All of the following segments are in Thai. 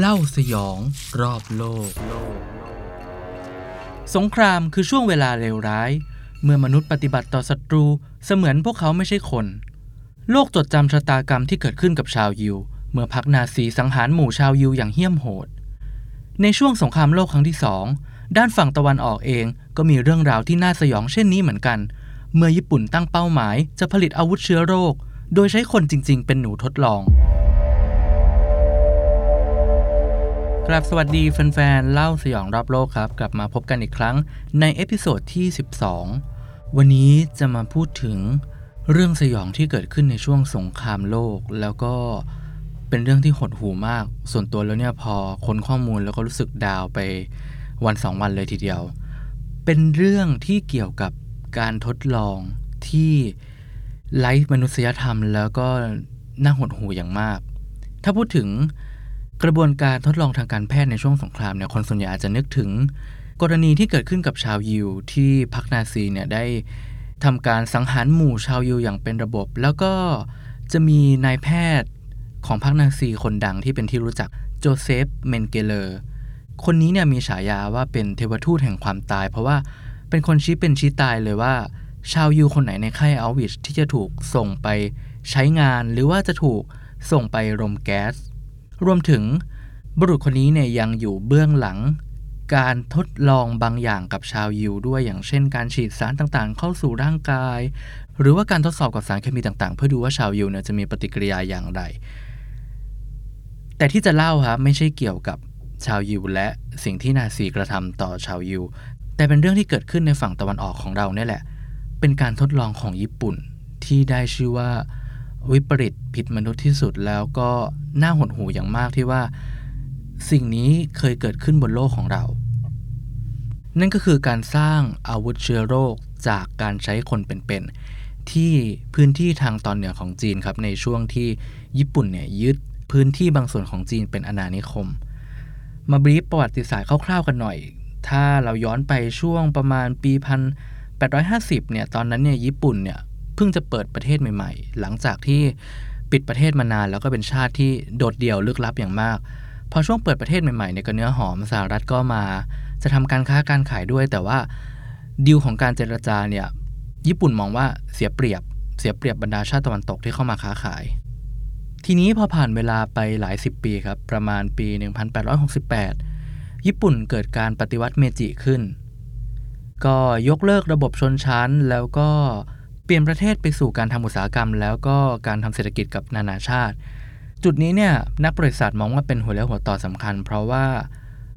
เล่าสยองรอบโลก สงครามคือช่วงเวลาเลวร้าย เมื่อมนุษย์ปฏิบัติต่อศัตรูเสมือนพวกเขาไม่ใช่คน โลกจดจำชะตากรรมที่เกิดขึ้นกับชาวยิว เมื่อพักนาซีสังหารหมู่ชาวยิวอย่างเหี้ยมโหด ในช่วงสงครามโลกครั้งที่สองด้านฝั่งตะวันออกเองก็มีเรื่องราวที่น่าสยองเช่นนี้เหมือนกัน เมื่อญี่ปุ่นตั้งเป้าหมายจะผลิตอาวุธเชื้อโรค โดยใช้คนจริง ๆ เป็นหนูทดลอง ครับสวัสดีแฟนๆ เล่าสยองรอบโลกครับ กลับมาพบกันอีกครั้งใน episode ที่ 12 วันนี้จะมาพูดถึงเรื่องสยองที่เกิดขึ้นในช่วงสงครามโลก แล้วก็เป็นเรื่องที่หดหู่มาก ส่วนตัวแล้วเนี่ยพอค้นข้อมูลแล้วก็รู้สึก down ไปวันสองวันเลยทีเดียว เป็นเรื่องที่เกี่ยวกับการทดลองที่ไร้มนุษยธรรม แล้วก็น่าหดหู่อย่างมาก ถ้าพูดถึง กระบวนการทดลองทางการแพทย์ในช่วงสงครามเนี่ยคนส่วนใหญ่อาจจะนึกถึง กรณีที่เกิดขึ้นกับชาวยิวที่พรรคนาซีเนี่ยได้ทำการสังหารหมู่ชาวยิวอย่างเป็นระบบ แล้วก็จะมีนายแพทย์ของพรรคนาซีคนดังที่เป็นที่รู้จักโจเซฟเมนเกเลอร์คนนี้เนี่ยมีฉายาว่าเป็นเทวทูตแห่งความตาย เพราะว่าเป็นคนชี้เป็นชี้ตายเลยว่า ชาวยิวคนไหนในค่ายอัลวิชที่จะถูกส่งไปใช้งาน หรือว่าจะถูกส่งไปรมแก๊ส รวมถึงบุรุษคนนี้เนี่ยยังอยู่เบื้องหลัง การทดลองบางอย่างกับชาวยิวด้วยอย่างเช่น การฉีดสารต่างๆ เข้าสู่ร่างกาย หรือว่าการทดสอบกับสารเคมีต่างๆ เพื่อดูว่าชาวยิวเนี่ยจะมีปฏิกิริยาอย่างไร แต่ที่จะเล่าครับไม่ใช่เกี่ยวกับชาวยิวและสิ่งที่นาซีกระทำต่อชาวยิว แต่เป็นเรื่องที่เกิดขึ้นในฝั่งตะวันออกของเราเนี่ยแหละ เป็นการทดลองของญี่ปุ่นที่ได้ชื่อว่า วิปริตผิดมนุษย์ที่สุดแล้วก็น่าหดหูอย่างมากที่ว่า สิ่งนี้เคยเกิดขึ้นบนโลกของเรา นั่นก็คือการสร้างอาวุธเชื้อโรคจากการใช้คนเป็นๆที่พื้นที่ทางตอนเหนือของจีนครับในช่วงที่ญี่ปุ่นเนี่ยยึดพื้นที่บางส่วนของจีนเป็นอาณานิคม มาบรีฟประวัติศาสตร์คร่าวๆกันหน่อย ถ้าเราย้อนไปช่วงประมาณปีพัน850เนี่ยตอนนั้นเนี่ยญี่ปุ่นเนี่ย เพิ่งจะเปิดประเทศใหม่ ๆ หลังจากที่ปิดประเทศมานานแล้วก็เป็นชาติที่โดดเดี่ยวลึกลับอย่างมาก พอช่วงเปิดประเทศใหม่ๆเนี่ยก็เนื้อหอมสหรัฐก็มา จะทำการค้าการขายด้วย แต่ว่าดีลของการเจรจาเนี่ยญี่ปุ่นมองว่าเสียเปรียบ เสียเปรียบบรรดาชาติตะวันตกที่เข้ามาค้าขาย ทีนี้พอผ่านเวลาไปหลายสิบปีครับ ประมาณปี 1868 ญี่ปุ่นเกิดการปฏิวัติเมจิขึ้น ก็ยกเลิกระบบชนชั้นแล้วก็ เปลี่ยนประเทศไปสู่การทำอุตสาหกรรม แล้วก็การทำเศรษฐกิจกับนานาชาติ จุดนี้เนี่ยนักบริษัทมองว่าเป็นหัวเลี้ยวหัวต่อสำคัญ เพราะว่า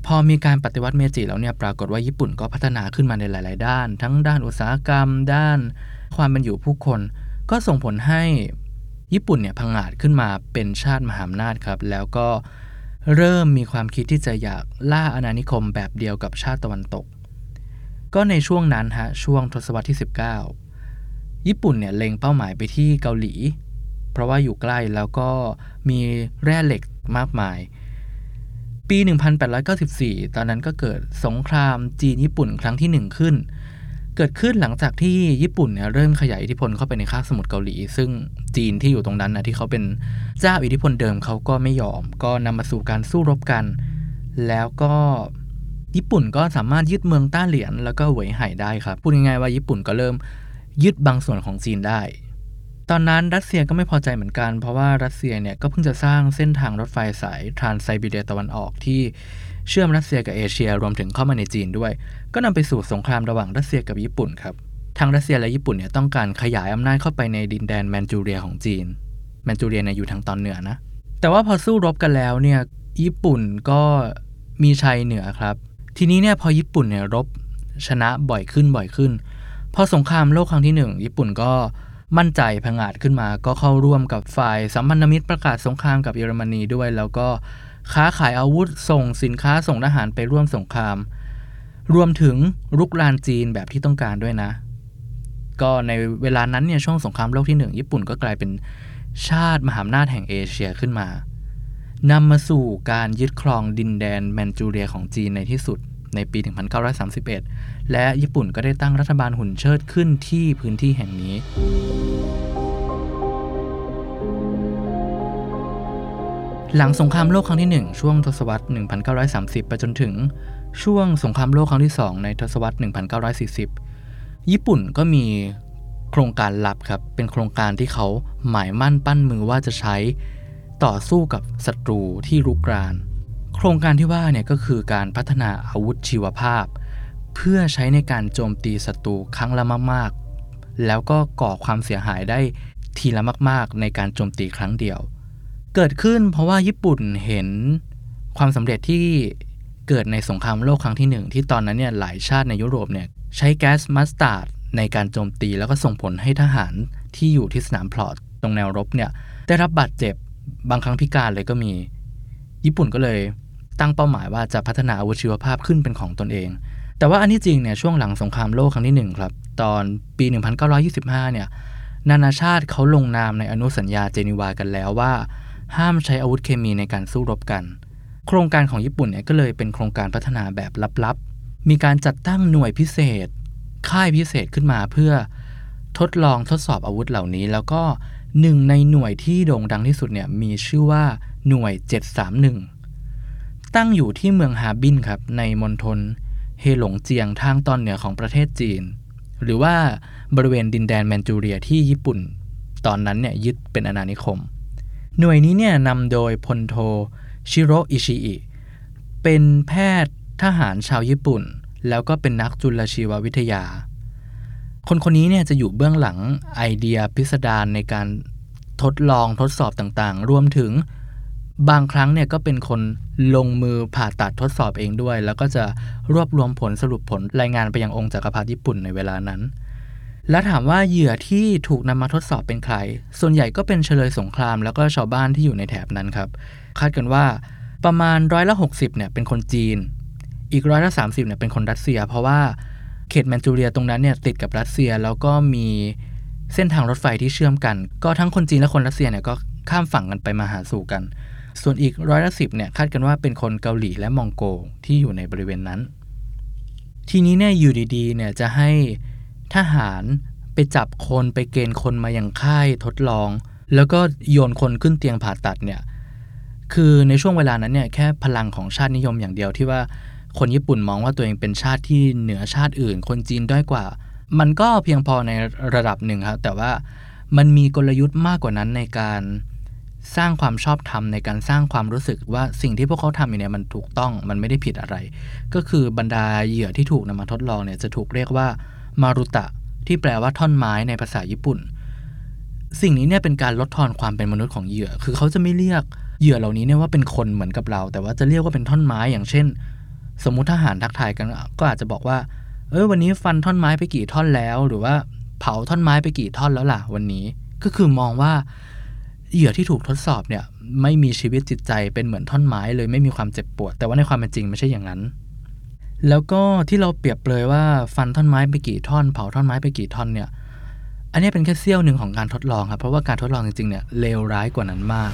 พอมีการปฏิวัติเมจิแล้วเนี่ยปรากฏว่าญี่ปุ่นก็พัฒนาขึ้นมาในหลาย ๆ ด้าน ทั้งด้านอุตสาหกรรม ด้าน ความเป็นอยู่ผู้คน ก็ส่งผลให้ญี่ปุ่นเนี่ยพังอาจขึ้นมาเป็นชาติมหาอำนาจครับ แล้วก็เริ่มมีความคิดที่จะอยากล่าอาณานิคมแบบเดียวกับชาติตะวันตก ก็ในช่วงนั้นฮะช่วงทศวรรษที่ 19 ญี่ปุ่นเนี่ยเล็งเป้าหมายไปที่เกาหลี เพราะว่าอยู่ใกล้แล้วก็มีแร่เหล็กมากมาย ปี 1894 ตอนนั้นก็เกิดสงครามจีนญี่ปุ่นครั้งที่ 1 ขึ้น เกิดขึ้นหลังจากที่ญี่ปุ่นเนี่ยเริ่มขยายอิทธิพลเข้าไปในคาบสมุทรเกาหลี ซึ่งจีนที่อยู่ตรงนั้นนะที่เขาเป็นเจ้าอิทธิพลเดิมเขาก็ไม่ยอม ก็นำมาสู่การสู้รบกัน แล้วก็ญี่ปุ่นก็สามารถยึดเมืองต้าเหลียนแล้วก็เหวยไห่ได้ครับ พูดง่ายๆว่าญี่ปุ่นก็เริ่ม ยึดบางส่วนของจีนได้ ตอนนั้นรัสเซียก็ไม่พอใจเหมือนกัน เพราะว่ารัสเซียเนี่ยก็เพิ่งจะสร้างเส้นทางรถไฟสายทรานไซบีเรียตะวันออกที่เชื่อมรัสเซียกับเอเชียรวมถึงเข้ามาในจีนด้วย ก็นำไปสู่สงครามระหว่างรัสเซียกับญี่ปุ่นครับทางรัสเซียและญี่ปุ่นเนี่ยต้องการขยายอำนาจเข้าไปในดินแดนแมนจูเรียของจีน แมนจูเรียเนี่ยอยู่ทางตอนเหนือนะ แต่ว่าพอสู้รบกันแล้วเนี่ยญี่ปุ่นก็มีชัยเหนือครับ ทีนี้เนี่ยพอญี่ปุ่นเนี่ยรบชนะบ่อยขึ้นบ่อยขึ้น พอสงครามโลกครั้งที่หนึ่งญี่ปุ่นก็มั่นใจพังอาจขึ้นมา ก็เข้าร่วมกับฝ่ายสัมพันธมิตรประกาศสงครามกับเยอรมนีด้วย แล้วก็ค้าขายอาวุธส่งสินค้าส่งทหารไปร่วมสงคราม รวมถึงรุกรานจีนแบบที่ต้องการด้วยนะ ก็ในเวลานั้นเนี่ยช่วงสงครามโลกที่หนึ่งญี่ปุ่นก็กลายเป็นชาติมหาอำนาจแห่งเอเชียขึ้นมานำมาสู่การยึดครองดินแดนแมนจูเรียของจีนในที่สุดในปี 1931 และญี่ปุ่นก็ได้ตั้งรัฐบาลหุ่นเชิดขึ้นที่พื้นที่แห่งนี้หลังสงครามโลกครั้งที่ 1 ช่วงทศวรรษ 1930 ไปจนถึง ช่วงสงครามโลกครั้งที่ 2 ในทศวรรษ 1940 ญี่ปุ่นก็มีโครงการลับครับ เป็นโครงการที่เขาหมายมั่นปั้นมือว่าจะใช้ต่อสู้กับศัตรูที่รุกราน โครงการที่ว่าเนี่ยก็คือการพัฒนาอาวุธชีวภาพ เพื่อใช้ในการโจมตีศัตรูครั้งละมากๆ แล้วก็ก่อความเสียหายได้ทีละมาก ๆ ในการโจมตีครั้งเดียว เกิดขึ้นเพราะว่าญี่ปุ่นเห็นความสำเร็จที่เกิดในสงครามโลกครั้งที่หนึ่งที่ตอนนั้นเนี่ยหลายชาติในยุโรปเนี่ยใช้แก๊สมัสตาร์ดในการโจมตีแล้วก็ส่งผลให้ทหารที่อยู่ที่สนามพลอตตรงแนวรบเนี่ยได้รับบาดเจ็บบางครั้งพิการเลยก็มี ญี่ปุ่นก็เลยตั้งเป้าหมายว่าจะพัฒนาอาวุธชีวภาพขึ้นเป็นของตนเอง แต่ว่าอันที่จริงเนี่ยช่วงหลังสงครามโลกครั้งที่ 1 ครับ ตอนปี 1925 เนี่ยนานาชาติเขาลงนามในอนุสัญญาเจนีวากันแล้วว่า ห้ามใช้อาวุธเคมีในการสู้รบกัน โครงการของญี่ปุ่นเนี่ยก็เลยเป็นโครงการพัฒนาแบบลับๆ มีการจัดตั้งหน่วยพิเศษ ค่ายพิเศษขึ้นมาเพื่อทดลองทดสอบอาวุธเหล่านี้ แล้วก็หนึ่งในหน่วยที่โด่งดังที่สุดเนี่ยมีชื่อว่าหน่วย 731 ตั้งอยู่ที่เมืองฮาบินครับในมณฑล เฮหลงเจียงทางตอนเหนือของประเทศจีน หรือว่าบริเวณดินแดนแมนจูเรียที่ญี่ปุ่น ตอนนั้นเนี่ยยึดเป็นอาณานิคม หน่วยนี้เนี่ยนำโดยพลโทชิโรอิชิอิเป็นแพทย์ทหารชาวญี่ปุ่น แล้วก็เป็นนักจุลชีววิทยา คนคนนี้เนี่ยจะอยู่เบื้องหลังไอเดียพิสดารในการทดลองทดสอบต่างๆ รวมถึง บางครั้งเนี่ยก็เป็นคนลงมือผ่าตัดทดสอบเองด้วย แล้วก็จะรวบรวมผลสรุปผลรายงานไปยังองค์จักรพรรดิญี่ปุ่นในเวลานั้น และถามว่าเหยื่อที่ถูกนำมาทดสอบเป็นใคร ส่วนใหญ่ก็เป็นเฉลยสงคราม แล้วก็ชาวบ้านที่อยู่ในแถบนั้นครับ คาดกันว่าประมาณร้อยละ60เนี่ยเป็นคนจีน อีกร้อยละ30เนี่ยเป็นคนรัสเซีย เพราะว่าเขตแมนจูเรียตรงนั้นเนี่ยติดกับรัสเซียแล้วก็มีเส้นทางรถไฟที่เชื่อมกัน ก็ทั้งคนจีนและคนรัสเซียเนี่ยก็ข้ามฝั่งกันไปมาหาสู่กัน ส่วนอีกร้อยละสิบเนี่ยคาดกันว่าเป็นคนเกาหลีและมองโกที่อยู่ในบริเวณนั้น ทีนี้เนี่ยอยู่ดีๆเนี่ยจะให้ทหารไปจับคนไปเกณฑ์คนมาอย่างค่ายทดลอง แล้วก็โยนคนขึ้นเตียงผ่าตัดเนี่ยคือในช่วงเวลานั้นเนี่ยแค่พลังของชาตินิยมอย่างเดียวที่ว่าคนญี่ปุ่นมองว่าตัวเองเป็นชาติที่เหนือชาติอื่น คนจีนด้อยกว่า มันก็เพียงพอในระดับหนึ่งครับแต่ว่ามันมีกลยุทธ์มากกว่านั้นในการ สร้างความชอบธรรมในการสร้างความรู้สึกว่าสิ่งที่พวกเขาทำอยู่เนี่ยมันถูกต้องมันไม่ได้ผิดอะไร ก็คือบรรดาเหยื่อที่ถูกนำมาทดลองเนี่ยจะถูกเรียกว่ามารุตะ ที่แปลว่าท่อนไม้ในภาษาญี่ปุ่น สิ่งนี้เนี่ยเป็นการลดทอนความเป็นมนุษย์ของเหยื่อ คือเขาจะไม่เรียกเหยื่อเหล่านี้เนี่ยว่าเป็นคนเหมือนกับเรา แต่ว่าจะเรียกว่าเป็นท่อนไม้อย่างเช่น สมมุติทหารทักทายกันก็อาจจะบอกว่า เออวันนี้ฟันท่อนไม้ไปกี่ท่อนแล้ว หรือว่าเผาท่อนไม้ไปกี่ท่อนแล้วล่ะวันนี้ ก็คือมองว่า เหยื่อที่ถูกทดสอบเนี่ยไม่มีชีวิตจิตใจเป็นเหมือนท่อนไม้เลยไม่มีความเจ็บปวด แต่ว่าในความเป็นจริงไม่ใช่อย่างนั้น แล้วก็ที่เราเปรียบเลยว่าฟันท่อนไม้ไปกี่ท่อน เผาท่อนไม้ไปกี่ท่อนเนี่ย อันนี้เป็นแค่เสี้ยวหนึ่งของการทดลองครับเพราะว่าการทดลองจริงๆเนี่ยเลวร้ายกว่านั้นมาก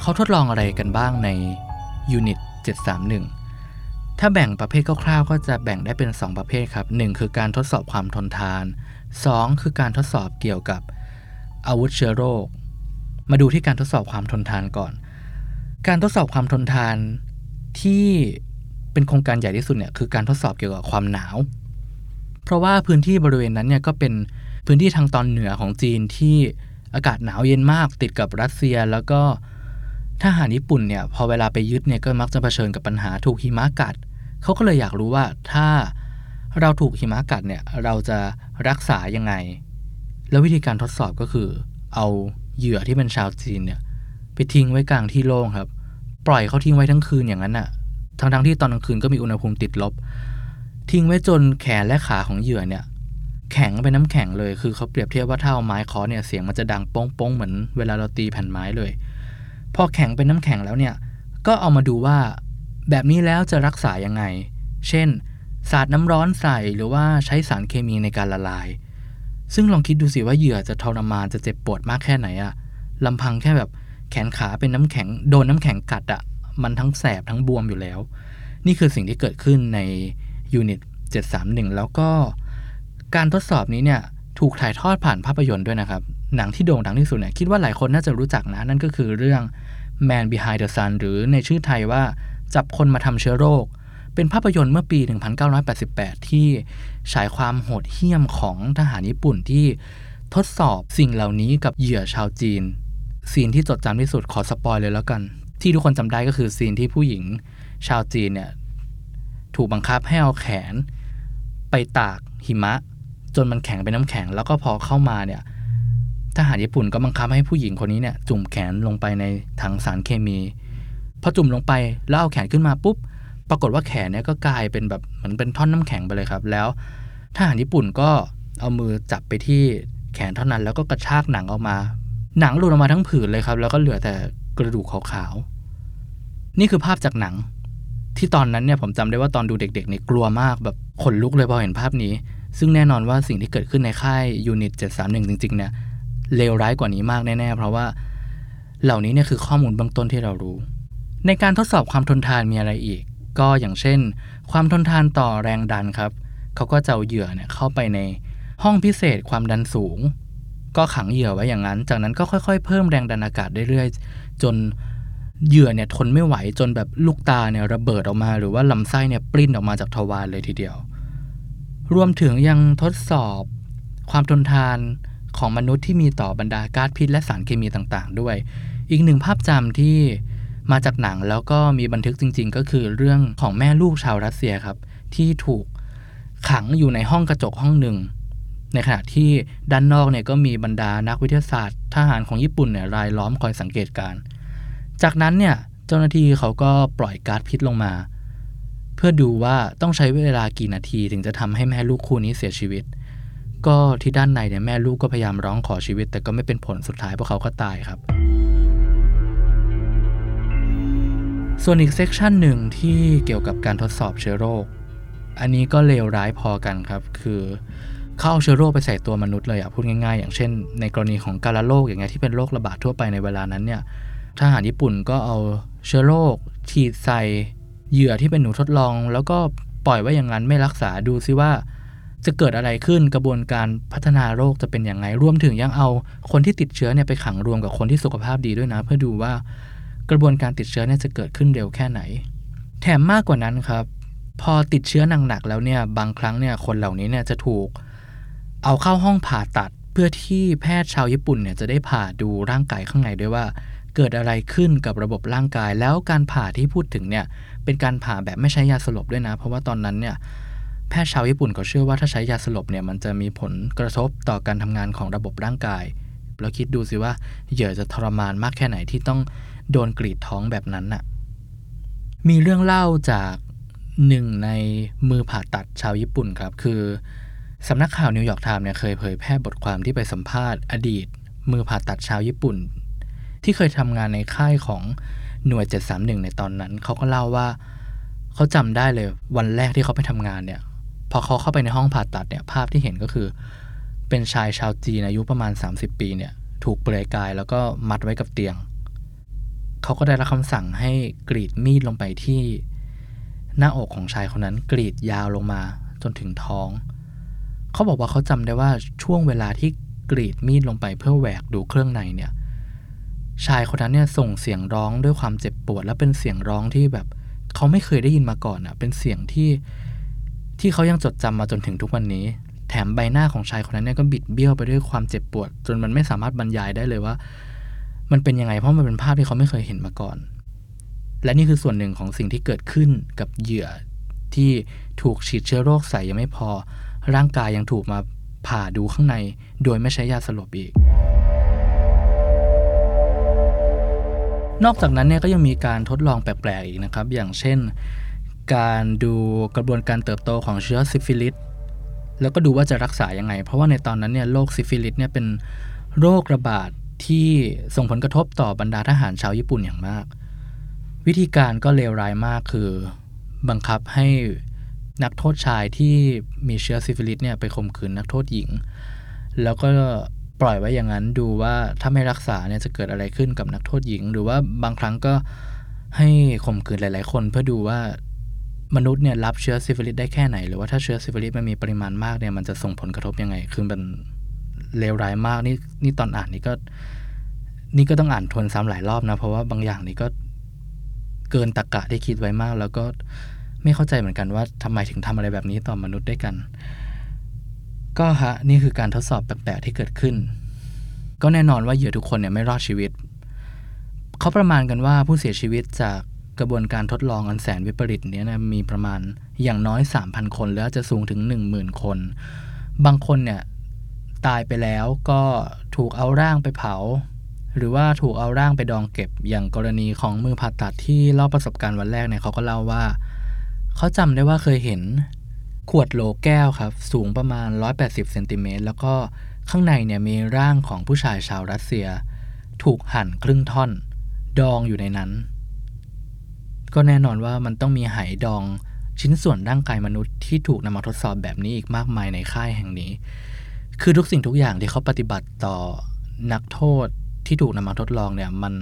เขาทดลองอะไรกันบ้างในยูนิต731 ถ้าแบ่งประเภทคร่าวๆก็จะแบ่งได้เป็น 2 ประเภทครับ 1 คือการทดสอบความทนทาน 2 คือการทดสอบเกี่ยวกับอาวุธเชื้อโรค มาดูที่การทดสอบความทนทานก่อน การทดสอบความทนทานที่เป็นโครงการใหญ่ที่สุดเนี่ยคือการทดสอบเกี่ยวกับความหนาว เพราะว่าพื้นที่บริเวณนั้นเนี่ยก็เป็นพื้นที่ทางตอนเหนือของจีนที่อากาศหนาวเย็นมากติดกับรัสเซียแล้วก็ทหารญี่ปุ่นเนี่ยพอเวลาไปยึดเนี่ยก็มักจะเผชิญกับปัญหาถูกหิมะกัดเขาก็เลยอยากรู้ว่าถ้า เราถูกหิมะกัดเนี่ยเราจะรักษายังไง แล้ววิธีการทดสอบก็คือ เอาเหยื่อที่เป็นชาวจีนเนี่ยไปทิ้งไว้กลางที่โล่งครับ ปล่อยเขาทิ้งไว้ทั้งคืนอย่างนั้นอะ่ะทั้งทั้งที่ตอนกลางคืนก็มีอุณหภูมิติดลบ ทิ้งไว้จนแขนและขาของเหยื่อเนี่ย แข็งเป็นน้ำแข็งเลยคือเขาเปรียบเทียบว่าถ้าเอาไม้คาะเนี่ยเสียงมันจะดังโป้งๆเหมือนเวลาเราตีแผ่นไม้เลย พอแข็งเป็นน้ำแข็งแล้วเนี่ยก็เอามาดูว่าแบบนี้แล้วจะรักษายังไง เช่น สาดน้ำร้อนใส่หรือว่าใช้สารเคมีในการละลาย ซึ่งลองคิดดูสิว่าเหยื่อจะทรมานจะเจ็บปวดมากแค่ไหนอะลำพังแค่แบบแขนขาเป็นน้ำแข็งโดนน้ำแข็งกัดอะมันทั้งแสบทั้งบวมอยู่แล้ว นี่คือสิ่งที่เกิดขึ้นในยูนิต731 แล้วก็การทดสอบนี้เนี่ยถูกถ่ายทอดผ่านภาพยนตร์ด้วยนะครับ หนังที่โด่งดังที่สุดเนี่ยคิดว่าหลายคนน่าจะรู้จักนะ นั่นก็คือเรื่อง Man Behind the Sun หรือในชื่อไทยว่าจับคนมาทำเชื้อโรค เป็นภาพยนตร์เมื่อปี 1988 ที่ฉายความโหดเหี้ยมของทหารญี่ปุ่นที่ทดสอบสิ่งเหล่านี้กับเหยื่อชาวจีน scene ที่จดจำที่สุดขอ spoil เลยแล้วกัน ที่ทุกคนจำได้ก็คือ scene ที่ผู้หญิงชาวจีนเนี่ยถูกบังคับให้เอาแขน ไปตากหิมะ จนมันแข็งเป็นน้ำแข็ง แล้วก็พอเข้ามาเนี่ยทหารญี่ปุ่นก็บังคับให้ผู้หญิงคนนี้เนี่ยจุ่มแขนลงไปในถังสารเคมีพอจุ่มลงไปแล้วเอาแขนขึ้นมาปุ๊บ ปรากฏว่าแขนเนี่ยก็กลายเป็นแบบเหมือนเป็นท่อนน้ำแข็งไปเลยครับ แล้วทหารญี่ปุ่นก็เอามือจับไปที่แขนเท่านั้นแล้วก็กระชากหนังออกมา หนังหลุดออกมาทั้งผืนเลยครับ แล้วก็เหลือแต่กระดูกขาวๆ นี่คือภาพจากหนัง ที่ตอนนั้นเนี่ยผมจำได้ว่าตอนดูเด็กๆเนี่ยกลัวมากแบบขนลุกเลยพอเห็นภาพนี้ ซึ่งแน่นอนว่าสิ่งที่เกิดขึ้นในค่ายยูนิต 731 จริงๆเนี่ยเลวร้ายกว่านี้มากแน่ๆ เพราะว่าเหล่านี้เนี่ยคือข้อมูลเบื้องต้นที่เรารู้ ในการทดสอบความทนทานมีอะไรอีก ก็อย่างเช่น ความทนทานต่อแรงดันครับเขาก็จะเอาเหยื่อเนี่ยเข้าไปในห้องพิเศษความดันสูง ก็ขังเหยื่อไว้อย่างนั้น จากนั้นก็ค่อยๆ เพิ่มแรงดันอากาศเรื่อยๆจนเหยื่อเนี่ยทนไม่ไหวจนแบบลูกตาเนี่ยระเบิดออกมา หรือว่าลำไส้เนี่ยปริ้นออกมาจากทวารเลยทีเดียว รวมถึงยังทดสอบความทนทานของมนุษย์ที่มีต่อบรรดาก๊าซพิษและสารเคมีต่างๆ ด้วย อีกหนึ่งภาพจำที่ มาจากหนังแล้วก็มีบันทึกจริง ๆ ก็คือเรื่องของแม่ลูกชาวรัสเซียครับ ที่ถูกขังอยู่ในห้องกระจกห้องหนึ่ง ในขณะที่ด้านนอกเนี่ยก็มีบรรดานักวิทยาศาสตร์ ทหารของญี่ปุ่นเนี่ยรายล้อมคอยสังเกตการ จากนั้นเนี่ยเจ้าหน้าที่เขาก็ปล่อยก๊าซพิษลงมา เพื่อดูว่าต้องใช้เวลากี่นาทีถึงจะทำให้แม่ลูกคู่นี้เสียชีวิต ก็ที่ด้านในเนี่ยแม่ลูกก็พยายามร้องขอชีวิต แต่ก็ไม่เป็นผลสุดท้ายพวกเขาก็ตายครับ ส่วนอีกเซกชันหนึ่งที่เกี่ยวกับการทดสอบเชื้อโรค อันนี้ก็เลวร้ายพอกันครับ คือเขาเอาเชื้อโรคไปใส่ตัวมนุษย์เลยอะพูดง่ายๆ อย่างเช่น ในกรณีของการโรคอย่างเงี้ยที่เป็นโรคระบาดทั่วไปในเวลานั้นเนี่ยทหารญี่ปุ่นก็เอาเชื้อโรคฉีดใส่เหยื่อที่เป็นหนูทดลอง แล้วก็ปล่อยไว้อย่างนั้นไม่รักษาดูซิว่าจะเกิดอะไรขึ้นกระบวนการพัฒนาโรคจะเป็นอย่างไงรวมถึงยังเอาคนที่ติดเชื้อเนี่ยไปขังรวมกับคนที่สุขภาพดีด้วยนะ เพื่อดูว่า กระบวนการติดเชื้อเนี่ยจะเกิดขึ้นเร็วแค่ไหน แถมมากกว่านั้นครับ พอติดเชื้อหนักๆแล้วเนี่ยบางครั้งเนี่ยคนเหล่านี้เนี่ยจะถูก เอาเข้าห้องผ่าตัดเพื่อที่แพทย์ชาวญี่ปุ่นเนี่ยจะได้ผ่าดูร่างกายข้างในด้วยว่า เกิดอะไรขึ้นกับระบบร่างกาย แล้วการผ่าที่พูดถึงเนี่ยเป็นการผ่าแบบไม่ใช้ยาสลบด้วยนะ เพราะว่าตอนนั้นเนี่ยแพทย์ชาวญี่ปุ่นเขาเชื่อว่าถ้าใช้ยาสลบเนี่ยมันจะมีผลกระทบต่อการทำงานของระบบร่างกาย แล้วคิดดูสิว่าเหยื่อจะทรมานมากแค่ไหนที่ต้อง โดนกรีดท้องแบบนั้นน่ะ มีเรื่องเล่าจากหนึ่งในมือผ่าตัดชาวญี่ปุ่นครับ คือสำนักข่าวนิวยอร์กไทม์เนี่ยเคยเผยแพร่บทความที่ไปสัมภาษณ์อดีต มือผ่าตัดชาวญี่ปุ่น ที่เคยทำงานในค่ายของหน่วย 731 ในตอนนั้น เขาก็เล่าว่าเขาจำได้เลยวันแรกที่เขาไปทำงานเนี่ย พอเขาเข้าไปในห้องผ่าตัดเนี่ยภาพที่เห็นก็คือ เป็นชายชาวจีนอายุประมาณ 30 ปีเนี่ย ถูกเปลือยกายแล้วก็มัดไว้กับเตียง เขาก็ได้รับคำสั่งให้กรีดมีดลงไปที่หน้าอกของชายคนนั้นกรีดยาวลงมาจนถึงท้อง เขาบอกว่าเขาจำได้ว่าช่วงเวลาที่กรีดมีดลงไปเพื่อแหวกดูเครื่องในเนี่ย ชายคนนั้นเนี่ยส่งเสียงร้องด้วยความเจ็บปวด และเป็นเสียงร้องที่แบบเขาไม่เคยได้ยินมาก่อนอะ เป็นเสียงที่ที่เขายังจดจำมาจนถึงทุกวันนี้ แถมใบหน้าของชายคนนั้นเนี่ยก็บิดเบี้ยวไปด้วยความเจ็บปวด จนมันไม่สามารถบรรยายได้เลยว่า มันเป็นยังไงเพราะมันเป็นภาพที่เขาไม่เคยเห็นมาก่อน และนี่คือส่วนหนึ่งของสิ่งที่เกิดขึ้นกับเหยื่อที่ถูกฉีดเชื้อโรคใส่ยังไม่พอ ร่างกายยังถูกมาผ่าดูข้างใน โดยไม่ใช้ยาสลบอีก นอกจากนั้นเนี่ยก็ยังมีการทดลองแปลกๆอีกนะครับ อย่างเช่น การดูกระบวนการเติบโตของเชื้อซิฟิลิสแล้วก็ดูว่าจะรักษายังไง เพราะว่าในตอนนั้นเนี่ยโรคซิฟิลิสเนี่ยเป็นโรคระบาด ที่ส่งผลกระทบต่อบรรดาทหารชาวญี่ปุ่นอย่างมาก วิธีการก็เลวร้ายมากคือ บังคับให้นักโทษชายที่มีเชื้อซิฟิลิสเนี่ยไปข่มขืนนักโทษหญิง แล้วก็ปล่อยไว้อย่างนั้นดูว่าถ้าไม่รักษาเนี่ยจะเกิดอะไรขึ้นกับนักโทษหญิง หรือว่าบางครั้งก็ให้ข่มขืนหลาย ๆ คนเพื่อดูว่ามนุษย์เนี่ยรับเชื้อซิฟิลิสได้แค่ไหน หรือว่าถ้าเชื้อซิฟิลิสมันมีปริมาณมากเนี่ยมันจะส่งผลกระทบยังไง คือมัน เลวร้ายมากนี่นี่ตอนอ่านนี่ก็ นี่ก็ต้องอ่านทวนซ้ำหลายรอบนะ เพราะว่าบางอย่างนี่ก็เกินตะกะที่คิดไว้มาก แล้วก็ไม่เข้าใจเหมือนกันว่าทำไมถึงทำอะไรแบบนี้ต่อมนุษย์ด้วยกัน ก็ฮะนี่คือการทดสอบแปลกๆที่เกิดขึ้น ก็แน่นอนว่าเหยื่อทุกคนเนี่ยไม่รอดชีวิตเขาประมาณกันว่าผู้เสียชีวิตจากกระบวนการทดลองอันแสนวิปริตนี้นะมีประมาณอย่างน้อย 3,000 คน แล้วจะสูงถึง 10,000 คน บางคนเนี่ย ตายไปแล้วก็ถูกเอาร่างไปเผา หรือว่าถูกเอาร่างไปดองเก็บอย่างกรณีของมือผ่าตัดที่เล่าประสบการณ์วันแรกเนี่ยเขาก็เล่าว่า เขาจำได้ว่าเคยเห็นขวดโหลแก้วครับ สูงประมาณ 180เซนติเมตรแล้วก็ข้างในเนี่ยมีร่างของผู้ชายชาวรัสเซีย ถูกหั่นครึ่งท่อน ดองอยู่ในนั้น ก็แน่นอนว่ามันต้องมีไหดองชิ้นส่วนร่างกายมนุษย์ที่ถูกนำมาทดสอบแบบนี้อีกมากมายในค่ายแห่งนี้ คือทุกสิ่งทุกอย่างที่เขาปฏิบัติต่อนักโทษที่ถูกนำมาทดลองเนี่ย มัน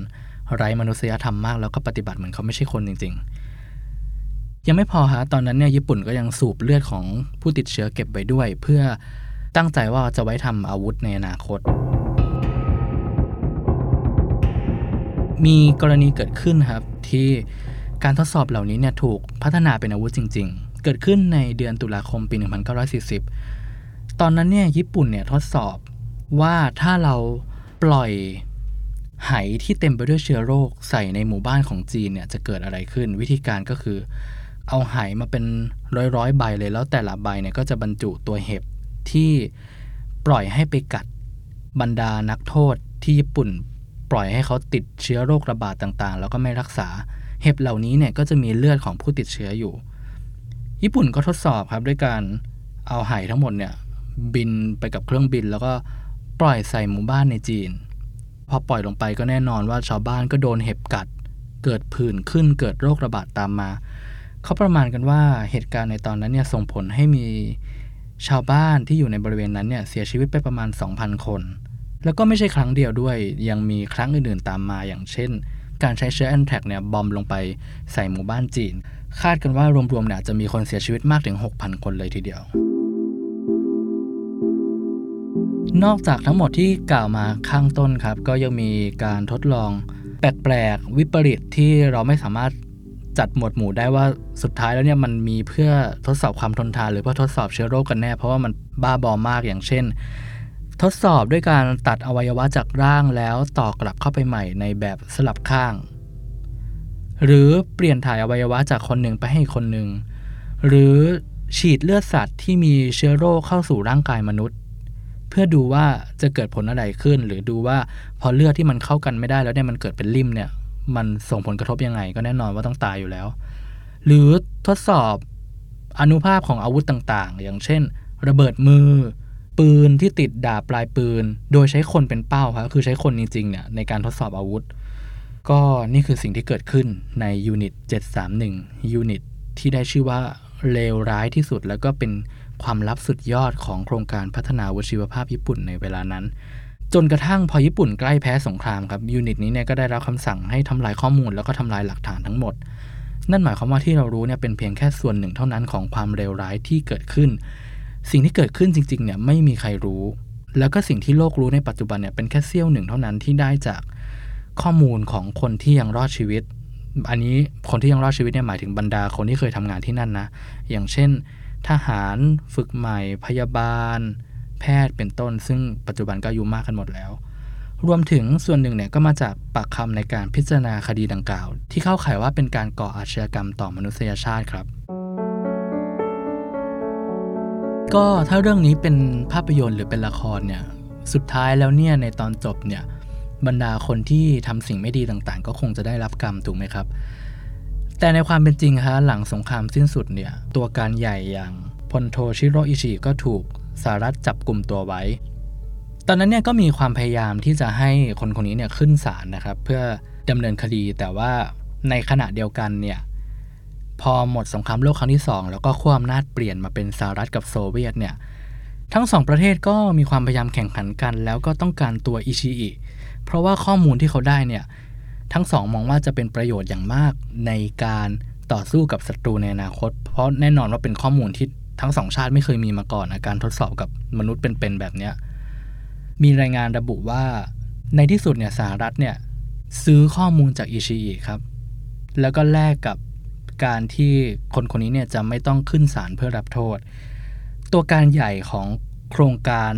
ไร้มนุษยธรรมมาก แล้วก็ปฏิบัติเหมือนเขาไม่ใช่คนจริง ๆ ยังไม่พอฮะตอนนั้นเนี่ยญี่ปุ่นก็ยังสูบเลือดของผู้ติดเชื้อเก็บไว้ด้วย เพื่อตั้งใจว่าจะไว้ทำอาวุธในอนาคต มีกรณีเกิดขึ้นครับที่การทดสอบเหล่านี้เนี่ยถูกพัฒนาเป็นอาวุธจริง ๆ เกิดขึ้นในเดือนตุลาคมปี 1940 ตอนนั้นเนี่ยญี่ปุ่นเนี่ยทดสอบว่าถ้าเราปล่อยไหที่เต็มไปด้วยเชื้อโรคใส่ในหมู่บ้านของจีนเนี่ยจะเกิดอะไรขึ้น วิธีการก็คือ เอาไหมาเป็นร้อยๆใบเลยแล้วแต่ละใบเนี่ยก็จะบรรจุตัวเห็บที่ปล่อยให้ไปกัดบรรดานักโทษที่ญี่ปุ่น ปล่อยให้เขาติดเชื้อโรคระบาดต่างๆ แล้วก็ไม่รักษา เห็บเหล่านี้เนี่ยก็จะมีเลือดของผู้ติดเชื้ออยู่ ญี่ปุ่นก็ทดสอบครับด้วยการเอาไหทั้งหมดเนี่ย บินไปกับเครื่องบิน แล้วก็ปล่อยใส่หมู่บ้านในจีน พอปล่อยลงไปก็แน่นอนว่าชาวบ้านก็โดนเห็บกัด เกิดผื่นขึ้นเกิดโรคระบาดตามมา เขาประมาณกันว่าเหตุการณ์ในตอนนั้นเนี่ยส่งผลให้มีชาวบ้านที่อยู่ในบริเวณนั้นเนี่ยเสียชีวิตไปประมาณ 2,000 คน แล้วก็ไม่ใช่ครั้งเดียวด้วย ยังมีครั้งอื่นๆตามมาอย่างเช่น การใช้เชื้อแอนแทกเนี่ยบอมลงไปใส่หมู่บ้านจีน คาดกันว่ารวมๆเนี่ยจะมีคนเสียชีวิตมากถึง 6,000 คนเลยทีเดียว นอกจากทั้งหมดที่กล่าวมาข้างต้นครับ ก็ยังมีการทดลองแปลกๆวิปริตที่เราไม่สามารถจัดหมวดหมู่ได้ว่าสุดท้ายแล้วเนี่ยมันมีเพื่อทดสอบความทนทานหรือเพื่อทดสอบเชื้อโรคกันแน่ เพราะว่ามันบ้าบอมากอย่างเช่น ทดสอบด้วยการตัดอวัยวะจากร่างแล้วต่อกลับเข้าไปใหม่ในแบบสลับข้าง หรือเปลี่ยนถ่ายอวัยวะจากคนหนึ่งไปให้คนหนึ่งหรือฉีดเลือดสัตว์ที่มีเชื้อโรคเข้าสู่ร่างกายมนุษย์ เพื่อดูว่าจะเกิดผลอะไรขึ้น หรือดูว่าพอเลือดที่มันเข้ากันไม่ได้แล้วเนี่ยมันเกิดเป็นริ่มเนี่ยมันส่งผลกระทบยังไง ก็แน่นอนว่าต้องตายอยู่แล้ว หรือทดสอบอนุภาพของอาวุธต่างๆ อย่างเช่น ระเบิดมือ ปืนที่ติดดาบปลายปืน โดยใช้คนเป็นเป้าครับคือใช้คนจริงๆเนี่ยในการทดสอบอาวุธ ก็นี่คือสิ่งที่เกิดขึ้นในยูนิต 731 ยูนิตที่ได้ชื่อว่าเลวร้ายที่สุดแล้วก็เป็น ความลับสุดยอดของโครงการพัฒนาวชีวภาพญี่ปุ่นในเวลานั้น จนกระทั่งพอญี่ปุ่นใกล้แพ้สงครามครับยูนิตนี้เนี่ยก็ได้รับคำสั่งให้ทำลายข้อมูลแล้วก็ทำลายหลักฐานทั้งหมด นั่นหมายความว่าที่เรารู้เนี่ยเป็นเพียงแค่ส่วนหนึ่งเท่านั้นของความเลวร้ายที่เกิดขึ้น สิ่งที่เกิดขึ้นจริงๆเนี่ยไม่มีใครรู้ แล้วก็สิ่งที่โลกรู้ในปัจจุบันเนี่ยเป็นแค่เสี้ยวหนึ่งเท่านั้นที่ได้จากข้อมูลของคนที่ยังรอดชีวิต อันนี้คนที่ยังรอดชีวิตเนี่ยหมายถึงบรรดาคนที่เคยทำงานที่นั่นนะ อย่างเช่น ทหารฝึกใหม่ พยาบาล แพทย์เป็นต้น ซึ่งปัจจุบันก็อายุมากกันหมดแล้ว รวมถึงส่วนหนึ่งเนี่ยก็มาจากปากคำในการพิจารณาคดีดังกล่าว ที่เข้าข่ายว่าเป็นการก่ออาชญากรรมต่อมนุษยชาติครับ ก็ถ้าเรื่องนี้เป็นภาพยนตร์หรือเป็นละครเนี่ยสุดท้ายแล้วเนี่ยในตอนจบเนี่ยบรรดาคนที่ทำสิ่งไม่ดีต่างๆ ก็คงจะได้รับกรรมถูกไหมครับ แต่ในความเป็นจริงฮะหลังสงครามสิ้นสุดเนี่ย ตัวการใหญ่อย่างพลโทชิโรอิชิก็ถูกสหรัฐจับกลุ่มตัวไว้ ตอนนั้นเนี่ยก็มีความพยายามที่จะให้คนคนนี้เนี่ยขึ้นศาลนะครับ เพื่อดำเนินคดีแต่ว่าในขณะเดียวกันเนี่ยพอหมดสงครามโลกครั้งที่ 2 แล้วก็ขั้วอำนาจเปลี่ยนมาเป็นสหรัฐกับโซเวียตเนี่ยทั้งสองประเทศก็มีความพยายามแข่งขันกัน แล้วก็ต้องการตัวอิชิอิเพราะว่าข้อมูลที่เขาได้เนี่ย ทั้งสองมองว่าจะเป็นประโยชน์อย่างมากในการต่อสู้กับศัตรูในอนาคต เพราะแน่นอนว่าเป็นข้อมูลที่ทั้งสองชาติไม่เคยมีมาก่อนนะการทดสอบกับมนุษย์เป็นๆแบบเนี้ยมีรายงานระบุว่าในที่สุดเนี่ยสหรัฐเนี่ยซื้อข้อมูลจากอิชิอิครับ แล้วก็แลกกับการที่คนคนนี้เนี่ยจะไม่ต้องขึ้นศาลเพื่อรับโทษ ตัวการใหญ่ของโครงการ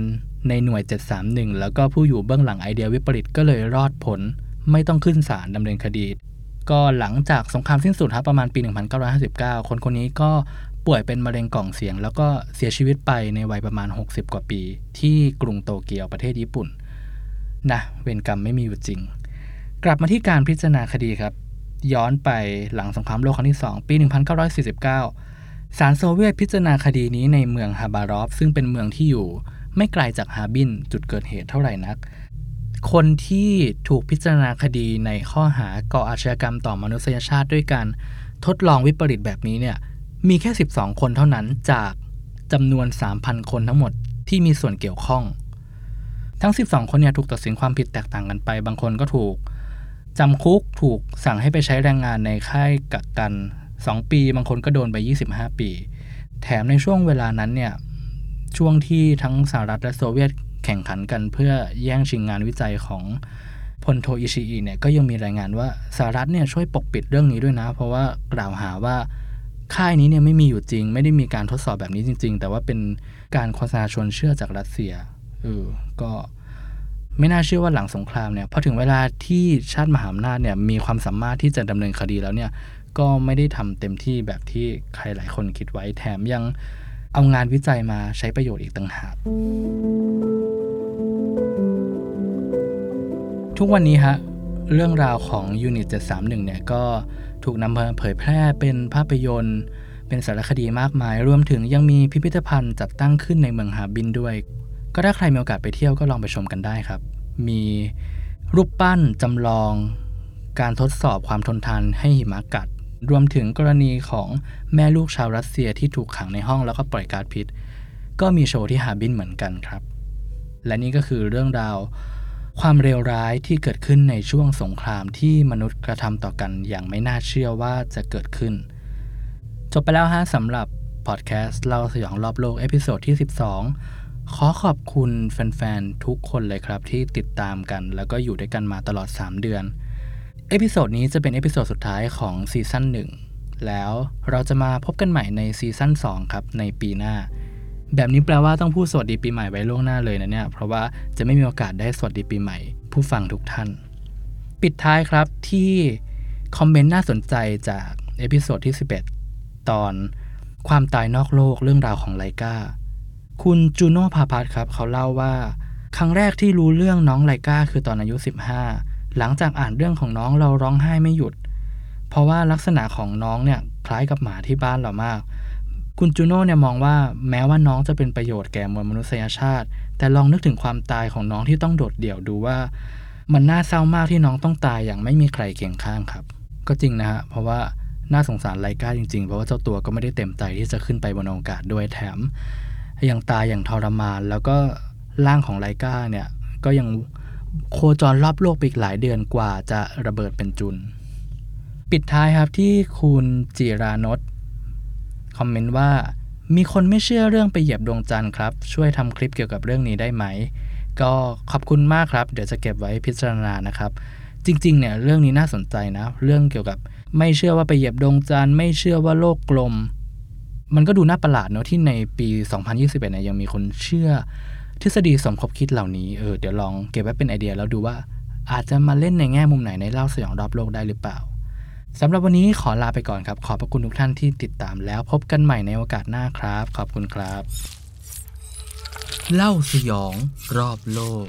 ในหน่วย 731 แล้วก็ผู้อยู่เบื้องหลังไอเดียวิปริตก็เลยรอดผล ไม่ต้องขึ้นศาลดำเนินคดี ก็หลังจากสงครามสิ้นสุดครับประมาณปี 1959 คนคนนี้ก็ป่วยเป็นมะเร็งกล่องเสียง แล้วก็เสียชีวิตไปในวัยประมาณ 60 กว่าปี ที่กรุงโตเกียวประเทศญี่ปุ่นนะเวรกรรมไม่มีอยู่จริง กลับมาที่การพิจารณาคดีครับ ย้อนไปหลังสงครามโลกครั้งที่ 2 ปี 1949 ศาลโซเวียตพิจารณาคดีนี้ในเมืองฮาบารอฟ ซึ่งเป็นเมืองที่อยู่ไม่ไกลจากฮาบินจุดเกิดเหตุเท่าไหร่นัก คนที่ถูกพิจารณาคดีในข้อหาก่ออาชญากรรมต่อมนุษยชาติด้วยการทดลองวิปริตแบบนี้เนี่ยมีแค่ 12 คนเท่านั้นจากจำนวน 3,000 คนทั้งหมดที่มีส่วนเกี่ยวข้อง ทั้ง 12 คนเนี่ยถูกตัดสินความผิดแตกต่างกันไป บางคนก็ถูกจำคุกถูกสั่งให้ไปใช้แรงงานในค่ายกักกัน 2 ปี บางคนก็โดนไป 25 ปี แถมในช่วงเวลานั้นเนี่ยช่วงที่ทั้งสหรัฐและโซเวียต ข่งขันกันเพื่อแย่งชิงงานวิจัยของพลโทอิชิอิเนี่ยก็ยังมีรายงานว่าสหรัฐเนี่ยช่วยปกปิดเรื่องนี้ด้วยนะ เพราะว่ากล่าวหาว่าค่ายนี้เนี่ยไม่มีอยู่จริง ไม่ได้มีการทดสอบแบบนี้จริง ๆ แต่ว่าเป็นการโฆษณาชวนเชื่อจากรัสเซียเออก็ไม่น่าเชื่อว่าหลังสงครามเนี่ยพอถึงเวลาที่ชาติมหาอำนาจเนี่ยมีความสามารถที่จะดำเนินคดีแล้วเนี่ยก็ไม่ได้ทำเต็มที่แบบที่ใครหลายคนคิดไว้แถมยังเอางานวิจัยมาใช้ประโยชน์อีกต่างหาก ทุกวันนี้ฮะเรื่องราวของยูนิต731เนี่ยก็ถูกนำมาเผยแพร่เป็นภาพยนตร์ เป็นสารคดีมากมาย รวมถึงยังมีพิพิธภัณฑ์จัดตั้งขึ้นในเมืองฮาบินด้วย ก็ถ้าใครมีโอกาสไปเที่ยวก็ลองไปชมกันได้ครับ มีรูปปั้นจำลอง การทดสอบความทนทานให้หิมะกัด รวมถึงกรณีของแม่ลูกชาวรัสเซียที่ถูกขังในห้องแล้วก็ปล่อยก๊าซพิษ ก็มีโชว์ที่ฮาบินเหมือนกันครับ และนี่ก็คือเรื่องราว ความเลวร้ายที่เกิดขึ้นในช่วงสงครามที่มนุษย์กระทำต่อกันอย่างไม่น่าเชื่อว่าจะเกิดขึ้น จบไปแล้วฮะสำหรับพอดแคสต์เล่าสยองรอบโลก episode ที่ 12 ขอขอบคุณแฟนๆ ทุกคนเลยครับที่ติดตามกัน แล้วก็อยู่ด้วยกันมาตลอด 3 เดือน episode นี้จะเป็น episode สุดท้ายของ season 1แล้วเราจะมาพบกันใหม่ใน season 2ครับในปีหน้า แบบนี้แปลว่าต้องพูดสวัสดีปีใหม่ไว้ล่วงหน้าเลยนะเนี่ย เพราะว่าจะไม่มีโอกาสได้สวัสดีปีใหม่ ผู้ฟังทุกท่าน ปิดท้ายครับที่คอมเมนต์น่าสนใจจาก episode ที่ 11 ตอนความตายนอกโลกเรื่องราวของไลกาคุณจูโน่พาพัทครับ เขาเล่าว่า ครั้งแรกที่รู้เรื่องน้องไลกาคือตอนอายุ 15 หลังจากอ่านเรื่องของน้องเราร้องไห้ไม่หยุด เพราะว่าลักษณะของน้องเนี่ยคล้ายกับหมาที่บ้านเรามาก คุณจูโน่เนี่ยมองว่าแม้ว่าน้องจะเป็นประโยชน์แก่มวลมนุษยชาติ แต่ลองนึกถึงความตายของน้องที่ต้องโดดเดี่ยวดูว่า มันน่าเศร้ามากที่น้องต้องตายอย่างไม่มีใครเคียงข้างครับ ก็จริงนะฮะเพราะว่าน่าสงสารไลกาจริงๆ เพราะว่าเจ้าตัวก็ไม่ได้เต็มใจที่จะขึ้นไปบนอวกาศด้วยแถม ยังตายอย่างทรมาน แล้วก็ร่างของไลกาเนี่ยก็ยังโคจรรอบโลกไปอีกหลายเดือนกว่าจะระเบิดเป็นจุน ปิดท้ายครับที่คุณจิรานนท์ คอมเมนต์ว่า มีคนไม่เชื่อเรื่องไปเหยียบดวงจันทร์ครับ ช่วยทำคลิปเกี่ยวกับเรื่องนี้ได้ไหม ก็ขอบคุณมากครับ เดี๋ยวจะเก็บไว้พิจารณานะครับ จริงๆเนี่ยเรื่องนี้น่าสนใจนะ เรื่องเกี่ยวกับไม่เชื่อว่าไปเหยียบดวงจันทร์ไม่เชื่อว่าโลกกลม มันก็ดูน่าประหลาดเนอะที่ในปี 2021เนี่ยยังมีคนเชื่อ ทฤษฎีสมคบคิดเหล่านี้เออเดี๋ยวลองเก็บไว้เป็นไอเดียแล้วดูว่าอาจจะมาเล่นในแง่มุมไหนในเล่าสยองรอบโลกได้หรือเปล่า สำหรับวันนี้ขอลาไปก่อนครับ ขอบพระคุณทุกท่านที่ติดตามแล้วพบกันใหม่ในโอกาสหน้าครับ ขอบคุณครับ เล่าสยองรอบโลก